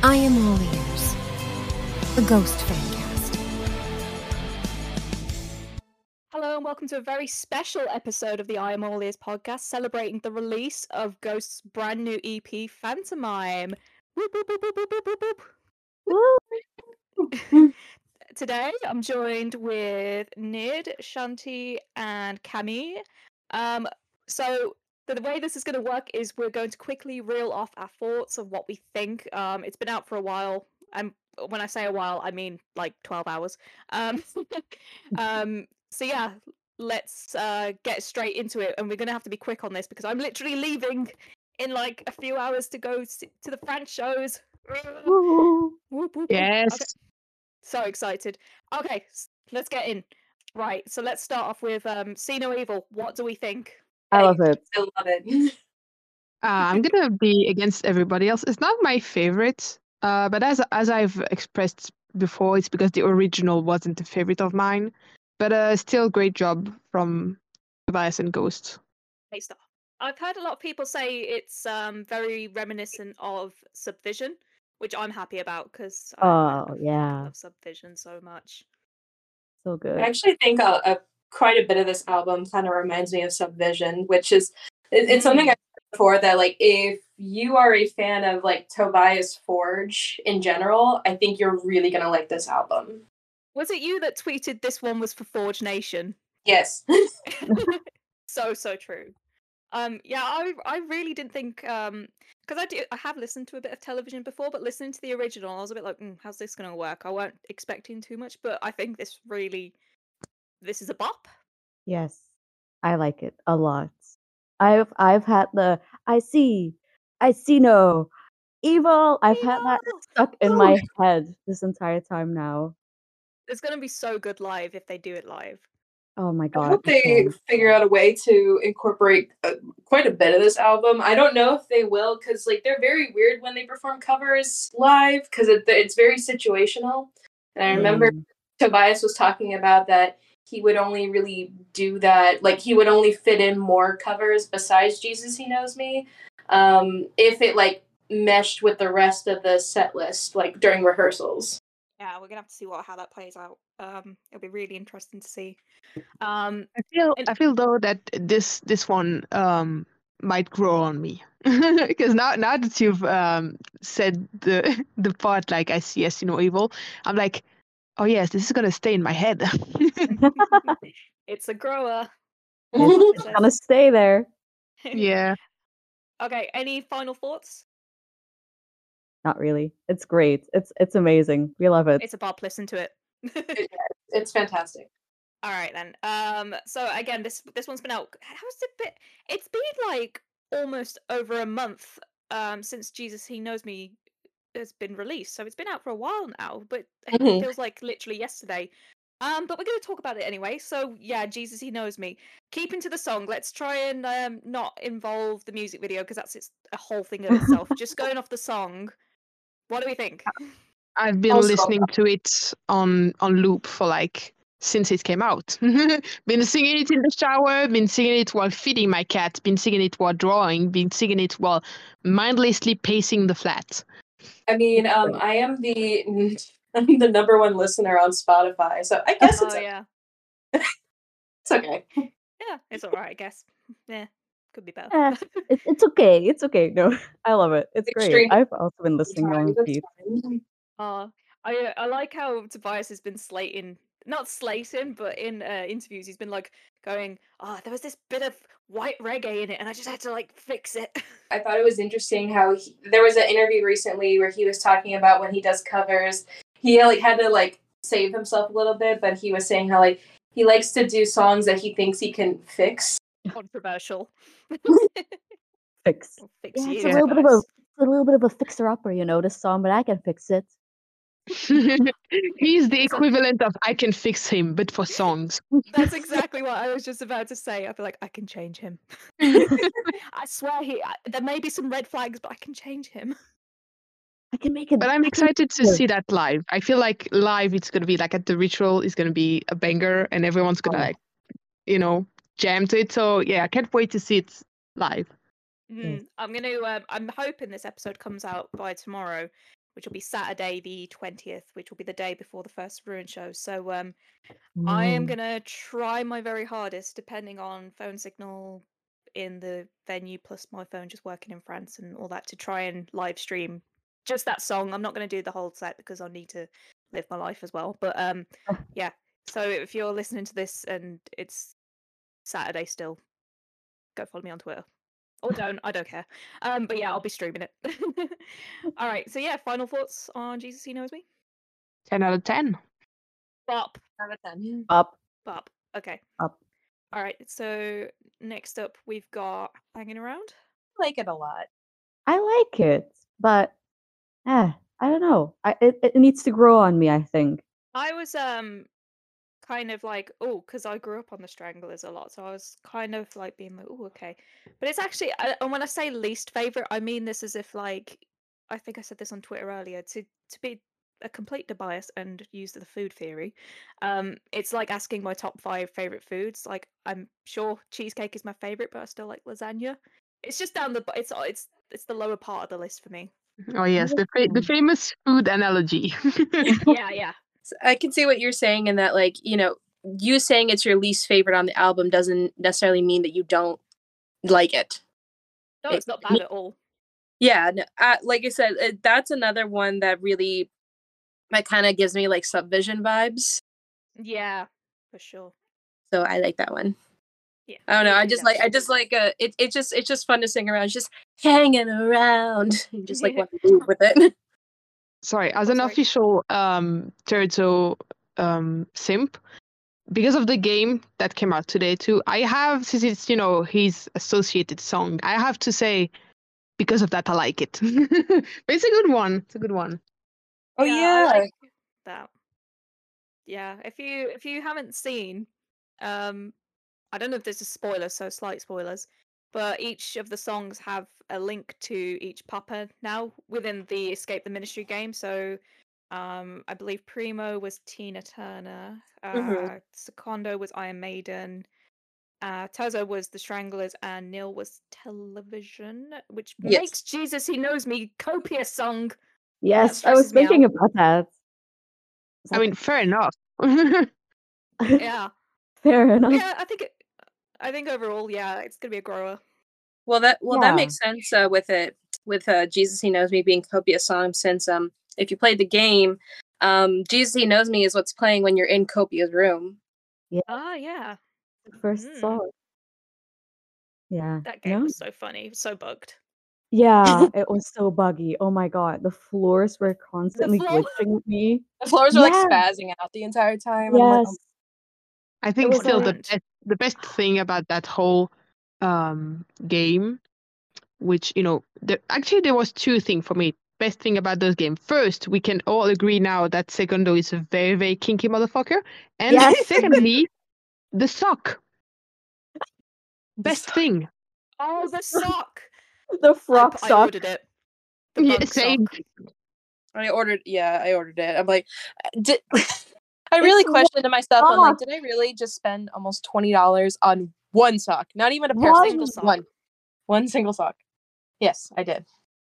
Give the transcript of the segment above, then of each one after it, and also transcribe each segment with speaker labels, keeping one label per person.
Speaker 1: I am all ears. The Ghost Fancast.
Speaker 2: Hello and welcome to a very special episode of the I Am All Ears podcast celebrating the release of Ghost's brand new EP, Phantomime. Whoop, whoop, whoop, whoop, whoop, whoop, whoop. Today I'm joined with Nid, Shanti, and Cami. Um, so the, the way this is going to work is we're going to quickly reel off our thoughts of what we think. Um, it's been out for a while, and when I say a while, I mean like 12 hours. Um, um, so yeah, let's uh, get straight into it, and we're going to have to be quick on this because I'm literally leaving in like a few hours to go s- to the French shows. Whoop, whoop, whoop.
Speaker 3: Yes.
Speaker 2: Okay. So excited. Okay, s- let's get in. Right, so let's start off with um, See No Evil. What do we think?
Speaker 4: I love it.
Speaker 5: I love it.
Speaker 3: Uh, I'm gonna be against everybody else. It's not my favorite, uh, but as as I've expressed before, it's because the original wasn't a favorite of mine. But uh, still, great job from Tobias and Ghost.
Speaker 2: Great stuff. I've heard a lot of people say it's um, very reminiscent of Subvision, which I'm happy about because I, I
Speaker 4: Oh
Speaker 2: love-
Speaker 4: yeah,
Speaker 2: love Subvision so much.
Speaker 4: so good.
Speaker 5: I actually think uh, uh, quite a bit of this album kind of reminds me of Subvision, which is it, it's something I've said before that like if you are a fan of like Tobias Forge in general, I think you're really gonna like this album.
Speaker 2: Was it you that tweeted this one was for Forge Nation?
Speaker 5: Yes.
Speaker 2: so so true. Um, yeah, I I really didn't think um because I do I have listened to a bit of television before, but listening to the original, I was a bit like, mm, how's this gonna work? I weren't expecting too much, but I think this really this is a bop.
Speaker 4: Yes, I like it a lot. I've I've had the I see, I see no evil. I've had that stuck in my head this entire time now.
Speaker 2: It's gonna be so good live if they do it live.
Speaker 4: Oh my god! I hope
Speaker 5: they
Speaker 4: can't.
Speaker 5: figure out a way to incorporate uh, quite a bit of this album. I don't know if they will because like they're very weird when they perform covers live because it, it's very situational. And I remember
Speaker 4: Mm.
Speaker 5: Tobias was talking about that he would only really do that like he would only fit in more covers besides Jesus He Knows Me um if it like meshed with the rest of the set list like during rehearsals.
Speaker 2: Yeah, we're gonna have to see what how that plays out. Um, it'll be really interesting to see. Um,
Speaker 3: I feel
Speaker 2: And-
Speaker 3: I feel though that this this one um might grow on me because now now that you've um said the the part like I see as you know evil, I'm like, oh yes, this is gonna stay in my head.
Speaker 2: it's a grower.
Speaker 4: It's gonna stay there.
Speaker 3: yeah.
Speaker 2: Okay. Any final thoughts?
Speaker 4: Not really. It's great. It's it's amazing. We love it.
Speaker 2: It's a bop. Listen to it.
Speaker 5: It's fantastic.
Speaker 2: All right then. Um. So again, this this one's been out. How's it been? It's been like almost over a month um since Jesus He Knows Me has been released. So it's been out for a while now, but it
Speaker 5: Mhm.
Speaker 2: feels like literally yesterday. Um, but we're going to talk about it anyway. So yeah, Jesus He Knows Me. Keeping to the song, let's try and um not involve the music video because that's its a whole thing of itself. Just going off the song. What do we think?
Speaker 3: I've been
Speaker 5: Also-
Speaker 3: listening to it on on loop for like since it came out. been singing it in the shower, been singing it while feeding my cat, been singing it while drawing, been singing it while mindlessly pacing the flat.
Speaker 5: I mean, um, I am the I'm the number one listener on Spotify, so I guess it's
Speaker 2: oh yeah,
Speaker 5: it's okay.
Speaker 2: yeah, it's all right, I guess. Yeah, could be better.
Speaker 4: Eh, it's it's okay. It's okay. No, I love it. It's great. I've also been listening on
Speaker 5: Sometimes it's
Speaker 2: Uh, I I like how Tobias has been slating, not slating, but in uh, interviews he's been like going, "Oh, there was this bit of white reggae in it, and I just had to like fix it."
Speaker 5: I thought it was interesting how he, there was an interview recently where he was talking about when he does covers, he like had to like save himself a little bit, but he was saying how like he likes to do songs that he thinks he can fix.
Speaker 2: Controversial.
Speaker 4: Fix.
Speaker 2: Fix
Speaker 4: Yeah, it's a little bit of a a little bit of a fixer upper, you know, this song, but I can fix it.
Speaker 3: He's the equivalent of I can fix him, but for songs.
Speaker 2: That's exactly what I was just about to say. I feel like I can change him. I swear he. I, there may be some red flags, but I can change him.
Speaker 4: I can make it.
Speaker 3: But I'm excited to see that live. I feel like live it's gonna be like at the ritual It's gonna be a banger and everyone's gonna
Speaker 4: Oh.
Speaker 3: like you know, jam to it. So yeah, I can't wait to see it live.
Speaker 2: Mm, I'm gonna. Um, I'm hoping this episode comes out by tomorrow, which will be Saturday the 20th, which will be the day before the first Ruin show. So um, I am
Speaker 4: Mm.
Speaker 2: gonna try my very hardest, depending on phone signal in the venue, plus my phone just working in France and all that, to try and live stream just that song. I'm not gonna do the whole set because I need to live my life as well. But um, yeah. So if you're listening to this and it's Saturday still, go follow me on Twitter. Or don't, I don't care. Um, but yeah, I'll be streaming it. All right, so yeah, final thoughts on Jesus He Knows Me?
Speaker 3: 10 out of 10.
Speaker 2: Bop.
Speaker 5: Out of ten.
Speaker 4: Up.
Speaker 2: Bop. Okay.
Speaker 4: Up.
Speaker 2: All right, so next up we've got Hanging Around.
Speaker 5: like it a lot.
Speaker 4: I like it, but eh, I don't know. I it, it needs to grow on me. I think.
Speaker 2: I was um kind of like oh because I grew up on the Stranglers a lot, so I was kind of like being like oh okay, but it's actually I, and when I say least favorite, I mean this as if like I think I said this on Twitter earlier to to be a complete bias and use the food theory. Um, it's like asking my top five favorite foods. Like I'm sure cheesecake is my favorite, but I still like lasagna. It's just down the it's it's it's the lower part of the list for me.
Speaker 3: Oh, yes, the, fa- the
Speaker 4: Mm.
Speaker 3: famous food analogy.
Speaker 2: yeah, yeah.
Speaker 5: I can see what you're saying in that, like, you know, you saying it's your least favorite on the album doesn't necessarily mean that you don't like it.
Speaker 2: No, it's not bad at all.
Speaker 5: Yeah, no, uh, like I said, uh, that's another one that really, that kind of gives me like subvision vibes.
Speaker 2: Yeah, for sure.
Speaker 5: So I like that one.
Speaker 2: Yeah.
Speaker 5: I don't know. I just like I just like uh it. It just it's just fun to sing around. It's just hanging around. You just like want to move with it.
Speaker 3: Sorry, as
Speaker 2: Oh,
Speaker 3: an
Speaker 2: sorry.
Speaker 3: official um, Turtle um, simp, because of the game that came out today too, I have since it's you know his associated song, I have to say because of that I like it. but it's a good one. It's a good one.
Speaker 5: Oh
Speaker 2: I like that. Yeah, if you if you haven't seen, um, I don't know if this is spoiler, so slight spoilers, but each of the songs have a link to each papa now within the Escape the Ministry game. So, um, I believe Primo was Tina Turner, uh,
Speaker 5: Mhm.
Speaker 2: Secondo was Iron Maiden, uh, Terzo was the Stranglers, and Nihil was Television, which
Speaker 5: Yes.
Speaker 2: makes Jesus He Knows Me Copia's song.
Speaker 4: Yes, I was thinking
Speaker 2: out.
Speaker 4: about that.
Speaker 3: I mean, fair enough.
Speaker 2: Yeah.
Speaker 4: fair enough.
Speaker 2: yeah, I think it, I think overall, yeah, it's gonna be a grower.
Speaker 5: Well, that well
Speaker 4: Yeah.
Speaker 5: that makes sense uh, with it with uh, Jesus He Knows Me being Copia's song since um if you played the game, um Jesus He Knows Me is what's playing when you're in Copia's room. Yeah.
Speaker 2: Ah, yeah,
Speaker 4: The First
Speaker 2: Mm.
Speaker 4: song. Yeah.
Speaker 2: that game
Speaker 4: no?
Speaker 2: was so funny, so bugged.
Speaker 4: Yeah, it was so buggy. Oh my god, the floors were constantly
Speaker 2: floor-
Speaker 4: glitching with me.
Speaker 5: The floors
Speaker 4: were, like,
Speaker 5: spazzing out the entire time. oh
Speaker 4: Yes.
Speaker 3: I think still the best the best thing about that whole um game, which you know, the, actually there was two things for me. Best thing about those game. First, we can all agree now that Secondo is a very very kinky motherfucker, and
Speaker 4: Yes.
Speaker 3: secondly, the sock. Best thing.
Speaker 2: Oh, the sock!
Speaker 4: The frock
Speaker 2: I,
Speaker 4: frog
Speaker 2: p- I
Speaker 4: sock.
Speaker 2: ordered it. The
Speaker 3: Yeah, same.
Speaker 2: sock.
Speaker 5: I ordered yeah, I ordered it. I'm like did I really
Speaker 4: It's
Speaker 5: questioned to myself, I'm like, did I really just spend almost twenty dollars on one sock? Not even a pair,
Speaker 4: One
Speaker 5: single
Speaker 2: sock.
Speaker 5: one. One single sock. Yes, I did.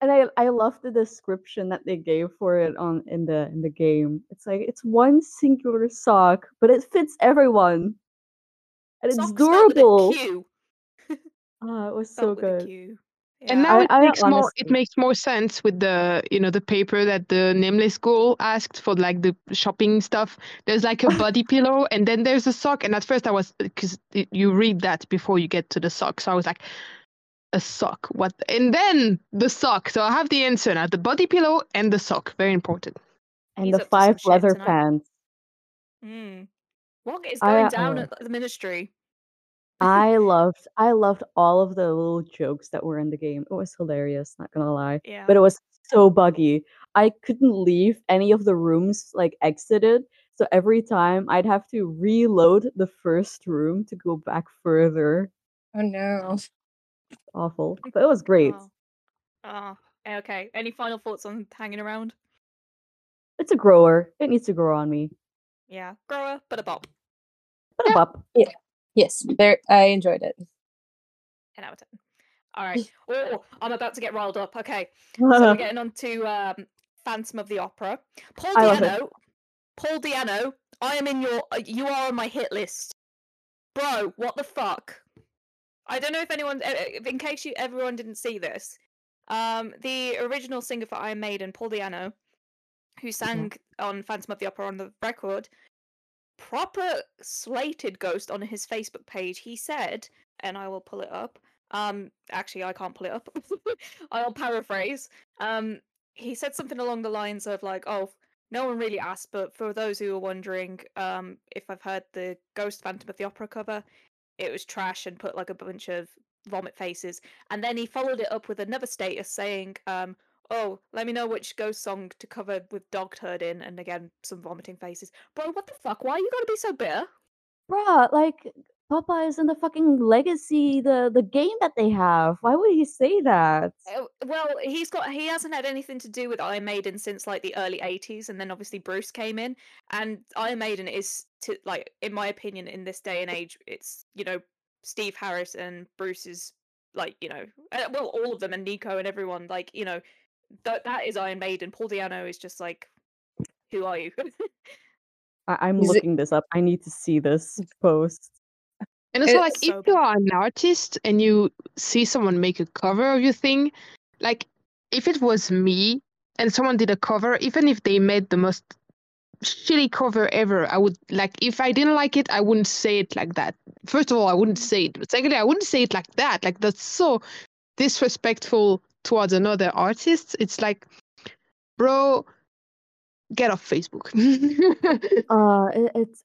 Speaker 4: And I I love the description that they gave for it on in the in the game. It's like it's one singular sock, but it fits everyone. And it's
Speaker 2: Sock spelled with a
Speaker 4: durable. Ah, it was so
Speaker 2: spelled with a
Speaker 4: good.
Speaker 2: Q.
Speaker 3: And now
Speaker 4: I-
Speaker 3: it
Speaker 4: I
Speaker 3: makes more it makes more sense with the you know the paper that the nameless girl asked for like the shopping stuff. There's like a body pillow and then there's a sock. And at first I was because you read that before you get to the sock, so I was like, a sock. What? And then the sock. So I have the answer now: the body pillow and the sock. Very important.
Speaker 4: And
Speaker 2: He's
Speaker 4: the
Speaker 2: up to some
Speaker 4: five leather pants.
Speaker 2: Mm. What is
Speaker 4: I,
Speaker 2: going down
Speaker 4: uh,
Speaker 2: at the ministry?
Speaker 4: I loved I loved all of the little jokes that were in the game. It was hilarious, not gonna lie.
Speaker 2: Yeah.
Speaker 4: But it was so buggy. I couldn't leave any of the rooms like exited. So every time I'd have to reload the first room to go back further.
Speaker 5: Oh no.
Speaker 4: Awful. But it was great.
Speaker 2: Oh. Oh, eh, okay. Any final thoughts on hanging around?
Speaker 4: It's a grower. It needs to grow on me.
Speaker 2: Yeah, grower, but a bop.
Speaker 4: But a bop.
Speaker 5: Yes, there I enjoyed it.
Speaker 2: 10 out of 10. All right. Oh, I'm about to get riled up. Okay. So we're getting on to um, Phantom of the Opera. Paul
Speaker 4: I.
Speaker 2: Di'Anno, Paul Di'Anno, I am in your. uh, You are on my hit list, bro. What the fuck? I don't know if anyone, uh, uh, in case you everyone didn't see this, um, the original singer for Iron Maiden, Paul Di'Anno, who sang on Phantom of the Opera on the record, proper slated Ghost on his Facebook page. He said, and I will pull it up. Um, actually, I can't pull it up. I'll paraphrase. Um, he said something along the lines of like, "Oh, no one really asked, but for those who are wondering, um, if I've heard the Ghost Phantom of the Opera cover, it was trash," and put like a bunch of vomit faces. And then he followed it up with another status saying, um, "Oh, let me know which Ghost song to cover with Dog Turd in," and again some vomiting faces. Bro, what the fuck? Why are you gotta be so bitter?
Speaker 4: Bruh, like Papa is in the fucking legacy, the the game that they have. Why would he say that?
Speaker 2: Uh, Well, he's got he hasn't had anything to do with Iron Maiden since like the early 80s and then obviously Bruce came in and Iron Maiden is to like in my opinion in this day and age it's you know Steve Harris and Bruce is like you know uh, well all of them and Nicko and everyone like you know that that is Iron Maiden Paul Di'Anno is just like who are you
Speaker 4: I- I'm
Speaker 6: Is it-
Speaker 4: looking this up. I need to see this mm. post.
Speaker 3: And also,
Speaker 6: It's
Speaker 3: like,
Speaker 2: so
Speaker 3: if you are an artist and you see someone make a cover of your thing, like, if it was me and someone did a cover, even if they made the most shitty cover ever, I would, like, if I didn't like it, I wouldn't say it like that. First of all, I wouldn't say it. But secondly, I wouldn't say it like that. Like, that's so disrespectful towards another artist. It's like, bro, get off Facebook.
Speaker 4: Uh, it, it's.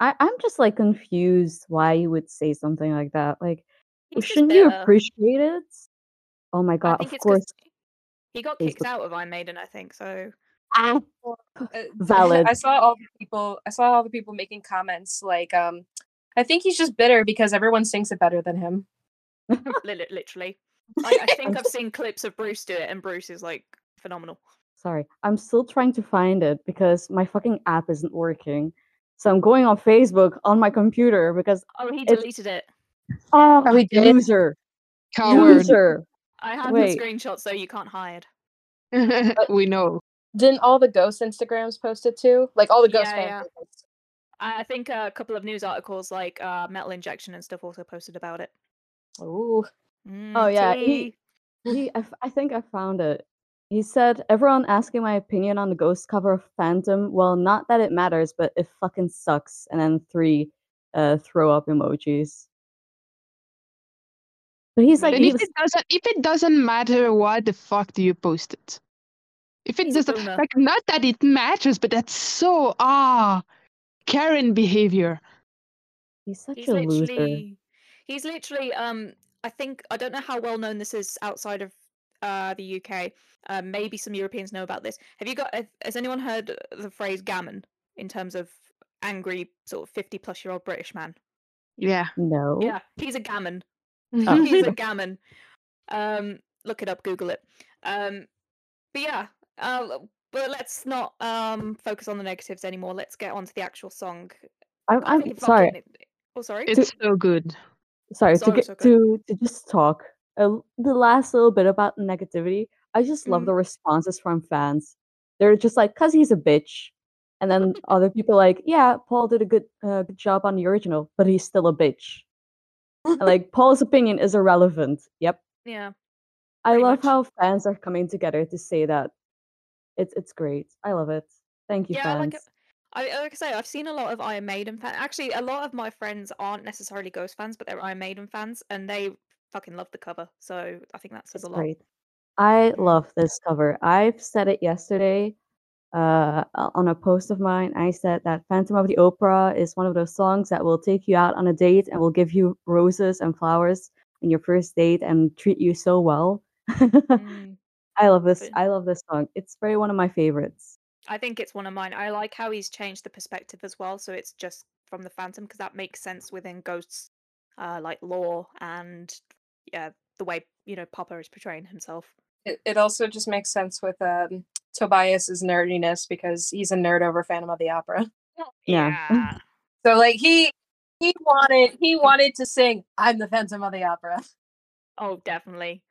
Speaker 4: I I'm just like confused why you would say something like that. Like,
Speaker 2: He's
Speaker 4: shouldn't you appreciate it? Oh my
Speaker 2: I
Speaker 4: god!
Speaker 2: think
Speaker 4: Of
Speaker 2: it's 'cause
Speaker 4: course,
Speaker 2: he got kicked
Speaker 4: Facebook.
Speaker 2: out of Iron Maiden I think so
Speaker 4: ah,
Speaker 6: Uh,
Speaker 4: Valid.
Speaker 6: I saw all the people. I saw all the people making comments like, um, I think he's just bitter because everyone sings it better than him.
Speaker 2: Li- li- literally I, I think I've seen clips of Bruce do it and Bruce is like phenomenal
Speaker 4: sorry. I'm still trying to find it because my fucking app isn't working. So I'm going on Facebook on my computer because
Speaker 2: oh he deleted it
Speaker 4: oh,
Speaker 6: Oh, he did?
Speaker 4: loser,
Speaker 3: Coward.
Speaker 4: loser.
Speaker 2: I have
Speaker 4: Wait.
Speaker 2: the screenshots so you can't hide.
Speaker 3: we know.
Speaker 6: Didn't all the ghost Instagrams post it too? Like all the ghost
Speaker 2: Yeah,
Speaker 6: fans.
Speaker 2: yeah.
Speaker 6: did post it.
Speaker 2: I I think uh, a couple of news articles like uh, Metal Injection and stuff also posted about it.
Speaker 6: Ooh.
Speaker 4: Oh, yeah, he-
Speaker 2: tea.
Speaker 4: he, I, f- I think I found it. He said, "Everyone asking my opinion on the ghost cover of Phantom. Well, not that it matters, but it fucking sucks." And then three, uh, throw up emojis. But he's like,
Speaker 3: and
Speaker 4: he
Speaker 3: if
Speaker 4: was-
Speaker 3: it doesn't, if it doesn't matter, why the fuck do you post it? If it
Speaker 2: He's a
Speaker 3: doesn't,
Speaker 2: boomer.
Speaker 3: like, not that it matters, but that's so ah, Karen behavior.
Speaker 4: he's such
Speaker 2: he's
Speaker 4: a loser.
Speaker 2: literally he's literally um I think I don't know how well known this is outside of uh the UK. Uh, maybe some Europeans know about this. Have you got has anyone heard the phrase gammon in terms of angry sort of 50 plus year old British man?
Speaker 3: Yeah.
Speaker 4: No.
Speaker 2: Yeah, he's a gammon.
Speaker 4: Oh.
Speaker 2: he's a gammon. Um, look it up, Google it. Um, but yeah, uh, but let's not um focus on the negatives anymore. Let's get on to the actual song.
Speaker 4: I'm,
Speaker 2: I
Speaker 4: I'm sorry.
Speaker 2: Oh, sorry.
Speaker 3: It's so good.
Speaker 4: Sorry to get to to just talk uh, the last little bit about negativity. I just love
Speaker 2: Mhm.
Speaker 4: the responses from fans. They're just like, "Cause he's a bitch," and then other people like, "Yeah, Paul did a good uh, good job on the original, but he's still a bitch." And, like Paul's opinion is irrelevant. Yep,
Speaker 2: yeah.
Speaker 4: I love
Speaker 2: much.
Speaker 4: how fans are coming together to say that. It's it's great. I love it. Thank you,
Speaker 2: Yeah,
Speaker 4: fans.
Speaker 2: like. I like I say, I've seen a lot of Iron Maiden fans. Actually, a lot of my friends aren't necessarily Ghost fans, but they're Iron Maiden fans, and they fucking love the cover. So I think that says
Speaker 4: It's
Speaker 2: a lot.
Speaker 4: great. I love this cover. I've said it yesterday uh, on a post of mine. I said that Phantom of the Opera is one of those songs that will take you out on a date and will give you roses and flowers on your first date and treat you so well.
Speaker 2: Mm,
Speaker 4: I love this. I love this song. It's very one of my favorites.
Speaker 2: I think it's one of mine. I like how he's changed the perspective as well, so it's just from the Phantom because that makes sense within Ghost's uh, like lore and yeah, the way you know Papa is portraying himself.
Speaker 6: It, it also just makes sense with um, Tobias's nerdiness because he's a nerd over Phantom of the Opera.
Speaker 4: Yeah.
Speaker 6: So like he he wanted he wanted to sing "I'm the Phantom of the Opera."
Speaker 2: Oh, definitely.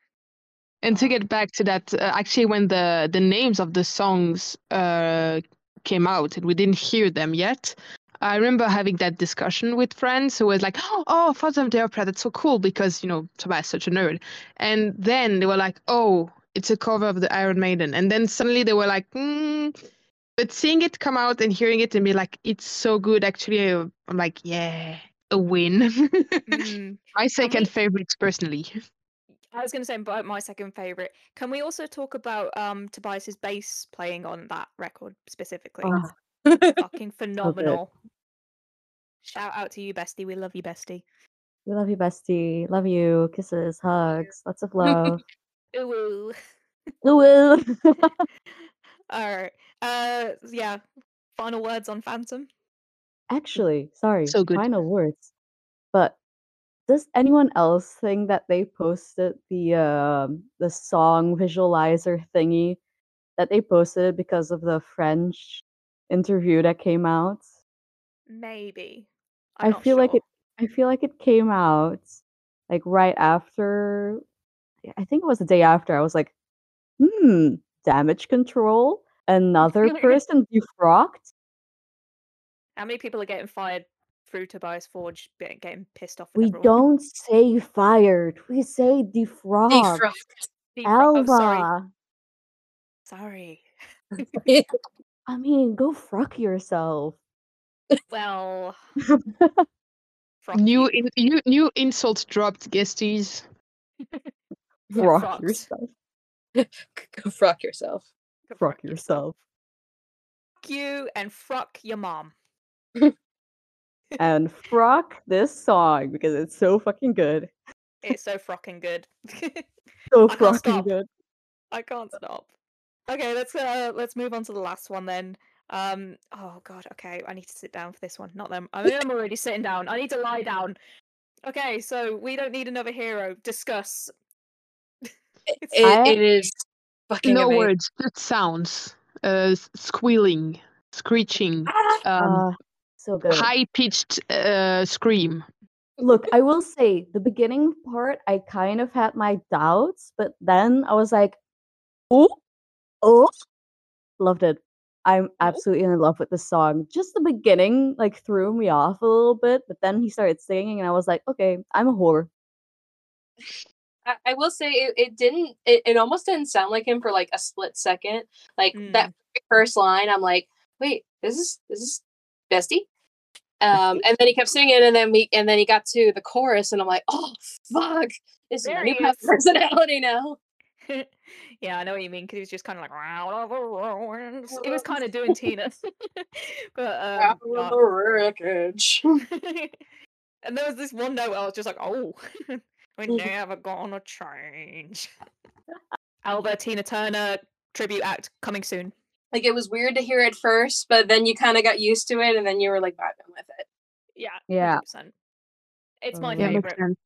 Speaker 3: And to get back to that, uh, actually, when the the names of the songs uh, came out and we didn't hear them yet, I remember having that discussion with friends who was like, "Oh, Phantom of the Opera, that's so cool because you know Tobias is such a nerd." And then they were like, "Oh, it's a cover of the Iron Maiden," and then suddenly they were like, mm. "But seeing it come out and hearing it and be like, it's so good." Actually, I'm like, "Yeah, a win."
Speaker 2: Mm.
Speaker 3: My second
Speaker 2: we-
Speaker 3: favorites personally.
Speaker 2: I was going to say about my second favorite. Can we also talk about um Tobias's bass playing on that record specifically?
Speaker 4: Oh,
Speaker 2: Fucking phenomenal. Shout out to you, bestie. We love you, bestie.
Speaker 4: we love you, bestie. Love you. Kisses, hugs, lots of love.
Speaker 2: Ooh, ooh.
Speaker 4: Ooh, ooh.
Speaker 2: All right. Uh, yeah. Final words on Phantom.
Speaker 4: Actually, sorry.
Speaker 3: So good.
Speaker 4: Final words. But does anyone else think that they posted the um the song visualizer thingy that they posted because of the French interview that came out?
Speaker 2: Maybe.
Speaker 4: I
Speaker 2: I'm not
Speaker 4: feel like it I feel like it came out like right after I think it was the day after. I was like, hmm, damage control. Another person defrocked.
Speaker 2: How many people are getting fired through Tobias Forge getting, getting pissed off with
Speaker 4: We
Speaker 2: everyone?
Speaker 4: don't say fired. We say defrocked.
Speaker 6: Defrocked.
Speaker 2: Defro- oh, sorry.
Speaker 4: Alva.
Speaker 2: Sorry.
Speaker 4: I mean, go fruck yourself.
Speaker 2: Well,
Speaker 3: New in, new new insult dropped, guesties.
Speaker 2: Yeah,
Speaker 4: Frock
Speaker 2: frocked.
Speaker 4: yourself.
Speaker 6: Go frock yourself.
Speaker 2: Go
Speaker 4: Frock
Speaker 2: frock
Speaker 4: yourself.
Speaker 2: Fuck you and frock your mom.
Speaker 4: And frock this song because it's so fucking good.
Speaker 2: It's so frocking good.
Speaker 4: So
Speaker 2: I can't
Speaker 4: fucking good.
Speaker 2: I can't stop. Okay, let's uh let's move on to the last one then. Um oh god, okay, I need to sit down for this one. Not them. I mean I'm already sitting down. I need to lie down. Okay, so we don't need another hero. Discuss. It's-
Speaker 6: It, it is fucking
Speaker 3: no
Speaker 6: amazing.
Speaker 3: words, just sounds. Uh, squealing, screeching, um,
Speaker 4: Ah, so good.
Speaker 3: high pitched uh, scream.
Speaker 4: Look, I will say the beginning part, I kind of had my doubts, but then I was like, oh, oh, loved it. I'm absolutely in love with the song. Just the beginning, like, threw me off a little bit, but then he started singing, and I was like, okay, I'm a whore.
Speaker 6: I, I will say it, it didn't it, it almost didn't sound like him for like a split second. Like
Speaker 2: Mm.
Speaker 6: that first line, I'm like, wait, this is this is bestie. Um, and then he kept singing, and then we and then he got to the chorus, and I'm like, oh fuck, this is
Speaker 2: There
Speaker 6: my new personality now.
Speaker 2: yeah, I know what you mean because he was just kind of like it was kind of doing Tina, but um, yeah.
Speaker 6: wreckage.
Speaker 2: and there was this one note where I was just like, oh, we're never gonna change. Alba Tina Turner tribute act coming soon.
Speaker 6: Like it was weird to hear it first, but then you kind of got used to it, and then you were like vibing with it.
Speaker 2: Yeah,
Speaker 4: Yeah.
Speaker 2: 100%. It's my
Speaker 4: Oh,
Speaker 3: Yeah, makes
Speaker 2: favorite.
Speaker 3: sense.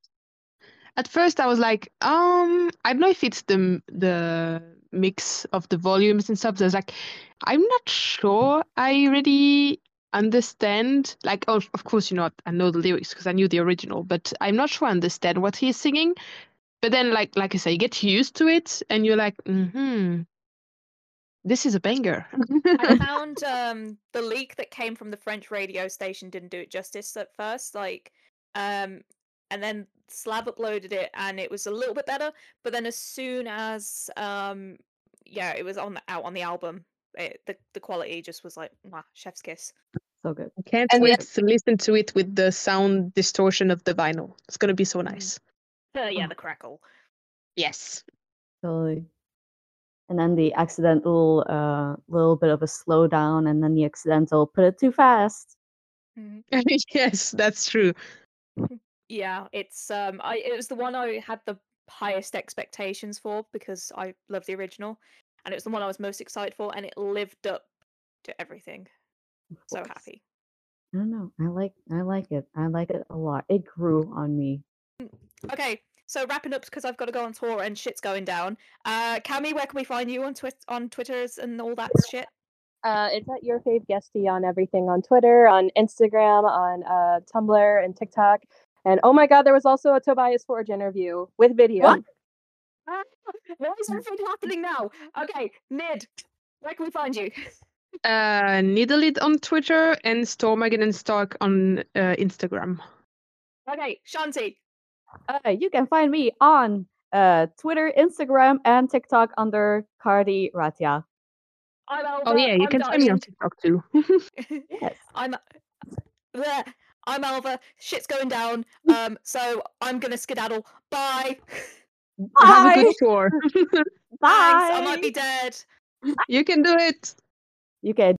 Speaker 3: At first, I was like, um, I don't know if it's the the mix of the volumes and stuff. There's like, I'm not sure. I really understand. Like, of of course, you know, I know the lyrics because I knew the original, but I'm not sure I understand what he's singing. But then, like, like I say, you get used to it, and you're like, hmm, this is a banger.
Speaker 2: I found um the leak that came from the French radio station didn't do it justice at first, like um and then Slab uploaded it and it was a little bit better, but then as soon as um yeah, it was on the, out on the album, it, the the quality just was like mwah, chef's kiss.
Speaker 4: So good.
Speaker 3: I can't
Speaker 6: And
Speaker 3: wait
Speaker 6: then-
Speaker 3: to listen to it with the sound distortion of the vinyl. It's gonna be so
Speaker 2: Mm.
Speaker 3: nice.
Speaker 2: Uh, yeah,
Speaker 4: Oh.
Speaker 2: the crackle.
Speaker 3: Yes.
Speaker 4: Totally. And then the accidental uh little bit of a slowdown, and then the accidental put it too fast.
Speaker 2: Mhm.
Speaker 3: yes, that's true.
Speaker 2: Yeah, it's um I it was the one I had the highest expectations for because I love the original and it was the one I was most excited for and it lived up to everything. So happy.
Speaker 4: I don't know. I like I like it. I like it a lot. It grew on me.
Speaker 2: Okay, so wrapping up because I've got to go on tour and shit's going down. Uh Cami, where can we find you on Twitter on Twitters and all that shit?
Speaker 6: Uh, it's at your fave guesty on everything on Twitter, on Instagram, on uh, Tumblr, and TikTok. And oh my god, there was also a Tobias Forge interview with video.
Speaker 4: What?
Speaker 2: Ah, Why is everything happening now? Okay, Nid, where can we find you?
Speaker 3: Uh, Needlelit on Twitter and Stormagen and Stark on uh, Instagram.
Speaker 2: Okay, Shanti.
Speaker 4: Uh, you can find me on uh, Twitter, Instagram, and TikTok under Cardi Ratia.
Speaker 2: I'm Alva.
Speaker 3: Oh yeah, you
Speaker 2: I'm
Speaker 3: can find me on TikTok too.
Speaker 4: Yes.
Speaker 2: I'm there. I'm Alva. Shit's going down. Um, so I'm gonna skedaddle. Bye. Bye.
Speaker 3: Have a
Speaker 4: Bye.
Speaker 3: good tour.
Speaker 2: Thanks. I might be dead.
Speaker 3: you can do it.
Speaker 4: You can